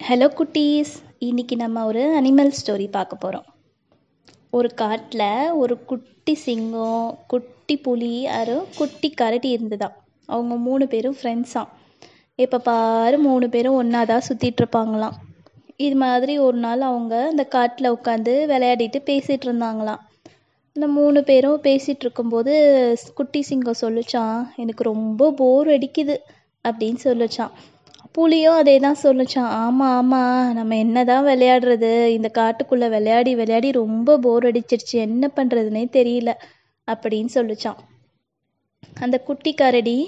Hello குட்டீஸ். இன்னைக்கு நம்ம ஒரு அனிமல் ஸ்டோரி பார்க்க போகிறோம் ஒரு காட்டில் ஒரு குட்டி சிங்கம் குட்டி புலி அரு குட்டி கரடி இருந்ததா அவங்க மூணு பேரும் ஃப்ரெண்ட்ஸாம் எப்போ பாரு மூணு பேரும் ஒன்றா தான் சுற்றிட்டு இருப்பாங்களாம். இது மாதிரி ஒரு நாள் அவங்க அந்த காட்டில் உட்காந்து விளையாடிட்டு பேசிகிட்டு இருந்தாங்களாம். இந்த மூணு பேரும் பேசிகிட்டு இருக்கும்போது குட்டி சிங்கம் சொல்லுச்சான் எனக்கு ரொம்ப போர் அடிக்குது அப்படின்னு சொல்லிச்சான் புலியும் அதே தான் சொல்லுச்சான் ஆமாம் ஆமாம் நம்ம என்ன தான் விளையாடுறது? இந்த காட்டுக்குள்ளே விளையாடி விளையாடி ரொம்ப போர் அடிச்சிருச்சு. என்ன பண்ணுறதுனே தெரியல அப்படின்னு சொல்லிச்சான் அந்த குட்டி கரடி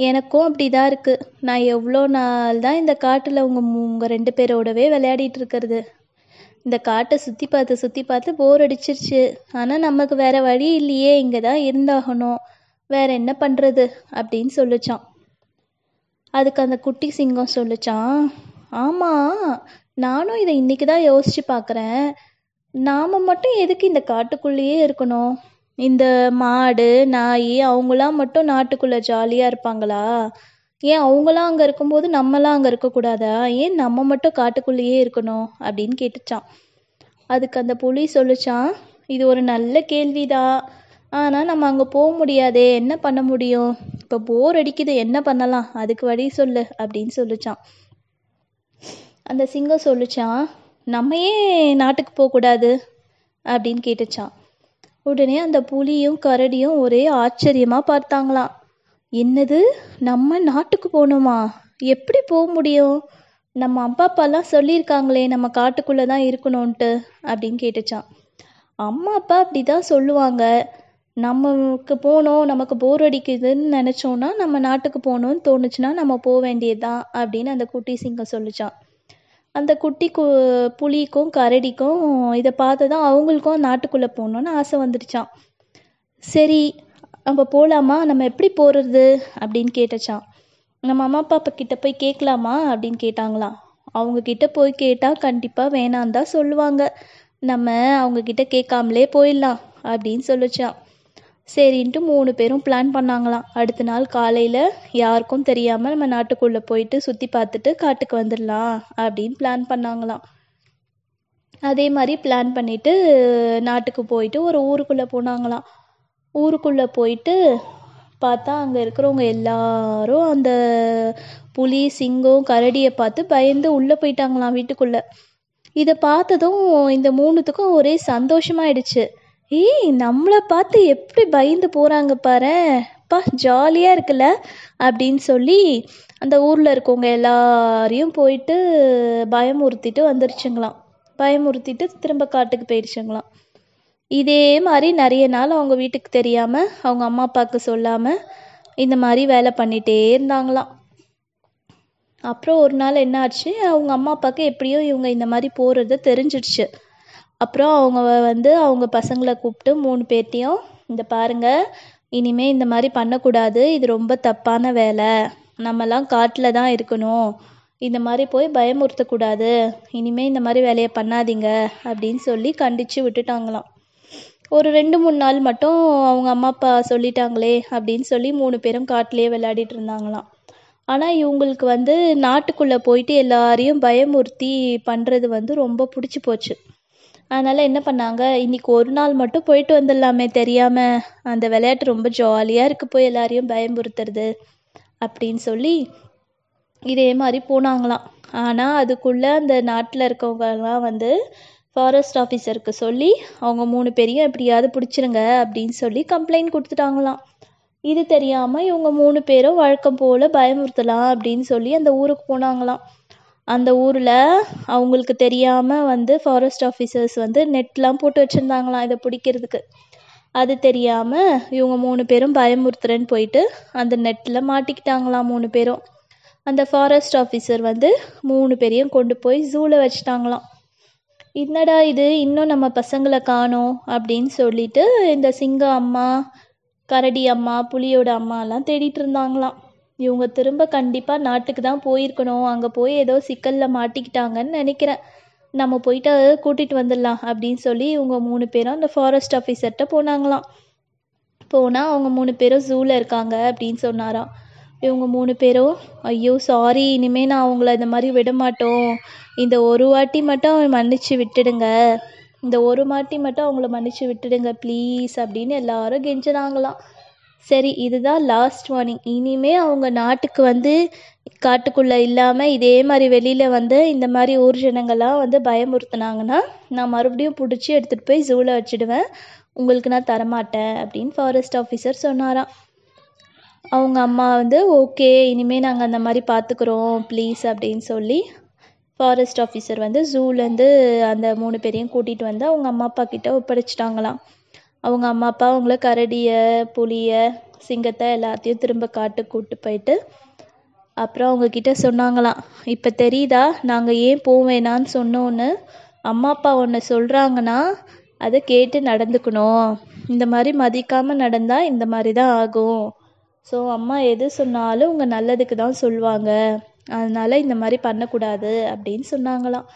எனக்கும் அப்படி தான் இருக்குது நான் எவ்வளோ நாள் தான் இந்த காட்டில் உங்கள் உங்கள் ரெண்டு பேரோடவே விளையாடிட்டு இருக்கிறது. இந்த காட்டை சுற்றி பார்த்து சுற்றி பார்த்து போர் அடிச்சிருச்சு. ஆனால் நமக்கு வேற வழி இல்லையே இங்கே தான் இருந்தாகணும். வேற என்ன பண்ணுறது அப்படின்னு சொல்லுச்சான் அதுக்கு அந்த குட்டி சிங்கம் சொல்லுச்சான் ஆமாம் நானும் இதை இன்னைக்கு தான் யோசிச்சு பார்க்குறேன் நாம் மட்டும் எதுக்கு இந்த காட்டுக்குள்ளேயே இருக்கணும்? இந்த மாடு நாய் அவங்களாம் மட்டும் நாட்டுக்குள்ளே ஜாலியாக இருப்பாங்களா? ஏன் அவங்களாம் அங்கே இருக்கும்போது நம்மளாம் அங்கே இருக்கக்கூடாதா? ஏன் நம்ம மட்டும் காட்டுக்குள்ளேயே இருக்கணும்? அப்படின்னு கேட்டுச்சான் அதுக்கு அந்த புலி சொல்லுச்சான் இது ஒரு நல்ல கேள்விதான். ஆனால் நம்ம அங்கே போக முடியாதே என்ன பண்ண முடியும்? இப்போ போர் அடிக்குது என்ன பண்ணலாம்? அதுக்கு வழி சொல்லு அப்படின்னு சொல்லிச்சான் அந்த சிங்கம் சொல்லுச்சான் நம்ம ஏன் நாட்டுக்கு போகக்கூடாது அப்படின்னு கேட்டுச்சான் உடனே அந்த புலியும் கரடியும் ஒரே ஆச்சரியமாக பார்த்தாங்களாம். என்னது நம்ம நாட்டுக்கு போகணுமா? எப்படி போக முடியும்? நம்ம அப்பா அப்பாலாம் சொல்லியிருக்காங்களே நம்ம காட்டுக்குள்ளே தான் இருக்கணும்ன்ட்டு அப்படின்னு கேட்டுச்சான் அம்மா அப்பா அப்படி தான் சொல்லுவாங்க. நமக்கு போகணும் நமக்கு போர் அடிக்குதுன்னு நினச்சோன்னா நம்ம நாட்டுக்கு போகணும்னு தோணுச்சுன்னா நம்ம போக வேண்டியதுதான் அப்படின்னு அந்த குட்டி சிங்கம் சொல்லிச்சான். அந்த குட்டி கு புலிக்கும் கரடிக்கும் இதை பார்த்து தான் அவங்களுக்கும் நாட்டுக்குள்ளே போகணுன்னு ஆசை வந்துடுச்சான் சரி நம்ம போகலாமா நம்ம எப்படி போகிறது அப்படின்னு கேட்டுச்சான். நம்ம அம்மா அப்பா கிட்ட போய் கேட்கலாமா? அப்படின்னு கேட்டாங்களாம். அவங்க கிட்ட போய் கேட்டால் கண்டிப்பாக வேணாம் தான் சொல்லுவாங்க. நம்ம அவங்க கிட்ட கேட்காமலே போயிடலாம் அப்படின்னு சொல்லிச்சான். சரின்ட்டு மூணு பேரும் பிளான் பண்ணாங்களாம். அடுத்த நாள் காலையில் யாருக்கும் தெரியாமல் நம்ம நாட்டுக்குள்ளே போயிட்டு சுற்றி பார்த்துட்டு காட்டுக்கு வந்துடலாம் அப்படின்னு பிளான் பண்ணாங்களாம். அதே மாதிரி பிளான் பண்ணிட்டு நாட்டுக்கு போயிட்டு ஒரு ஊருக்குள்ளே போனாங்களாம். ஊருக்குள்ளே போயிட்டு பார்த்தா அங்கே இருக்கிறவங்க எல்லாரும் அந்த புலி சிங்கம் கரடியை பார்த்து பயந்து உள்ளே போயிட்டாங்களாம் வீட்டுக்குள்ளே. இதை பார்த்ததும் இந்த மூணுத்துக்கும் ஒரே சந்தோஷமாயிடுச்சு. ஏய் நம்மளை பார்த்து எப்படி பயந்து போகிறாங்க பாரு. பா ஜாலியாக இருக்குல்ல? அப்படின்னு சொல்லி அந்த ஊரில் இருக்கவங்க எல்லாரையும் போயிட்டு பயமுறுத்திட்டு வந்துருச்சுங்களாம். பயமுறுத்திட்டு திரும்ப காட்டுக்கு போயிடுச்சுங்களாம் இதே மாதிரி நிறைய நாள் அவங்க வீட்டுக்கு தெரியாமல் அவங்க அம்மா அப்பாவுக்கு சொல்லாமல் இந்த மாதிரி வேலை பண்ணிகிட்டே இருந்தாங்களாம். அப்புறம் ஒரு நாள் என்ன ஆச்சு? அவங்க அம்மா அப்பாவுக்கு எப்படியோ இவங்க இந்த மாதிரி போகிறது தெரிஞ்சிடுச்சு. அப்புறம் அவங்க வந்து அவங்க பசங்களை கூப்பிட்டு மூணு பேர்த்தையும் இந்த பாருங்க இனிமே இந்த மாதிரி பண்ணக்கூடாது இது ரொம்ப தப்பான வேலை. நம்மலாம் காட்டில் தான் இருக்கணும். இந்த மாதிரி போய் பயமுறுத்தக்கூடாது. இனிமே இந்த மாதிரி வேலையை பண்ணாதீங்க அப்படின்னு சொல்லி கண்டித்து விட்டுட்டாங்களாம். ஒரு ரெண்டு மூணு நாள் மட்டும் அவங்க அம்மா அப்பா சொல்லிட்டாங்களே அப்படின்னு சொல்லி மூணு பேரும் காட்டிலே விளையாடிட்டு இருந்தாங்களாம். ஆனால் இவங்களுக்கு வந்து நாட்டுக்குள்ளே போயிட்டு எல்லாரையும் பயமுறுத்தி பண்ணுறது வந்து ரொம்ப பிடிச்சி போச்சு. அதனால் என்ன பண்ணாங்க? இன்னைக்கு ஒரு நாள் மட்டும் போயிட்டு வந்துடலாமே தெரியாமல் அந்த விளையாட்டு ரொம்ப ஜாலியாக இருக்கு போய் எல்லாரையும் பயமுறுத்துறது அப்படின்னு சொல்லி இதே மாதிரி போனாங்களாம். ஆனால் அதுக்குள்ளே அந்த நாட்டில் இருக்கவங்கலாம் வந்து ஃபாரஸ்ட் ஆஃபீஸருக்கு சொல்லி அவங்க மூணு பேரையும் எப்படியாவது பிடிச்சிருங்க அப்படின்னு சொல்லி கம்ப்ளைண்ட் கொடுத்துட்டாங்களாம். இது தெரியாமல் இவங்க மூணு பேரும் வழக்கம் போல் பயமுறுத்தலாம் அப்படின்னு சொல்லி அந்த ஊருக்கு போனாங்களாம். அந்த ஊரில் அவங்களுக்கு தெரியாமல் வந்து ஃபாரஸ்ட் ஆஃபீஸர்ஸ் வந்து நெட்லாம் போட்டு வச்சுருந்தாங்களாம் இதை பிடிக்கிறதுக்கு. அது தெரியாமல் இவங்க மூணு பேரும் பயமுறுத்துறேன்னு போயிட்டு அந்த நெட்டில் மாட்டிக்கிட்டாங்களாம் மூணு பேரும். அந்த ஃபாரஸ்ட் ஆஃபீஸர் வந்து மூணு பேரையும் கொண்டு போய் ஜூவில் வச்சுட்டாங்களாம். என்னடா இது? இன்னும் நம்ம பசங்களை காணோம் அப்படின்னு சொல்லிட்டு இந்த சிங்க அம்மா கரடி அம்மா புலியோட அம்மாலாம் தேடிட்டு இருந்தாங்களாம். இவங்க திரும்ப கண்டிப்பாக நாட்டுக்கு தான் போயிருக்கணும். அங்கே போய் ஏதோ சிக்கலில் மாட்டிக்கிட்டாங்கன்னு நினைக்கிறேன். நம்ம போயிட்டு கூட்டிகிட்டு வந்துடலாம் அப்படின்னு சொல்லி இவங்க மூணு பேரும் அந்த ஃபாரஸ்ட் ஆஃபீஸர்கிட்ட போனாங்களாம். போனால் அவங்க மூணு பேரும் ஜூவில் இருக்காங்க அப்படின்னு சொன்னாராம். இவங்க மூணு பேரும் ஐயோ சாரி இனிமேல் நான் அவங்கள இந்த மாதிரி விட மாட்டோம். இந்த ஒரு வாட்டி மட்டும் மன்னிச்சு விட்டுடுங்க. இந்த ஒரு வாட்டி மட்டும் அவங்கள மன்னிச்சு விட்டுடுங்க ப்ளீஸ் அப்படின்னு எல்லாரும் கெஞ்சினாங்களாம். சரி இதுதான் லாஸ்ட் வார்னிங் இனிமே அவங்க நாட்டுக்கு வந்து காட்டுக்குள்ளே இல்லாமல் இதே மாதிரி வெளியில் வந்து இந்த மாதிரி ஊர் ஜனங்கள்லாம் வந்து பயமுறுத்துனாங்கன்னா நான் மறுபடியும் பிடிச்சி எடுத்துகிட்டு போய் ஜூவில் வச்சுடுவேன். உங்களுக்கு நான் தரமாட்டேன் அப்படின்னு ஃபாரஸ்ட் ஆஃபீஸர் சொன்னாராம். அவங்க அம்மா வந்து ஓகே இனிமேல் நாங்கள் அந்த மாதிரி பார்த்துக்குறோம் ப்ளீஸ் அப்படின்னு சொல்லி ஃபாரஸ்ட் ஆஃபீஸர் வந்து ஜூலேருந்து அந்த மூணு பேரையும் கூட்டிகிட்டு வந்து அவங்க அம்மா அப்பா கிட்ட ஒப்படைச்சிட்டாங்களாம். அவங்க அம்மா அப்பா அவங்கள கரடியை புலியை சிங்கத்தை எல்லாத்தையும் திரும்ப காட்டுக்கு கூட்டு போயிட்டு அப்புறம் அவங்கக்கிட்ட சொன்னாங்களாம் இப்போ தெரியுதா நாங்கள் ஏன் போவேணான்னு சொன்னோன்னு? அம்மா அப்பா ஒன்று சொல்கிறாங்கன்னா அதை கேட்டு நடந்துக்கணும். இந்த மாதிரி மதிக்காமல் நடந்தால் இந்த மாதிரி தான் ஆகும். ஸோ அம்மா எது சொன்னாலும் உங்கள் நல்லதுக்கு தான் சொல்லுவாங்க. அதனால் இந்த மாதிரி பண்ணக்கூடாது அப்படின்னு சொன்னாங்களாம்.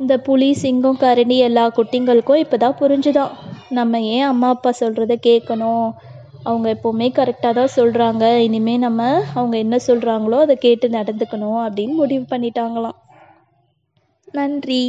இந்த புலி சிங்கம் கரடி எல்லா குட்டிங்களுக்கும் இப்போ தான் புரிஞ்சுதான். நம்ம ஏன் அம்மா அப்பா சொல்கிறத கேட்கணும்? அவங்க எப்போவுமே கரெக்டாக தான் சொல்கிறாங்க இனிமேல் நம்ம அவங்க என்ன சொல்கிறாங்களோ அதை கேட்டு நடந்துக்கணும் அப்படின்னு முடிவு பண்ணிட்டாங்களாம். நன்றி.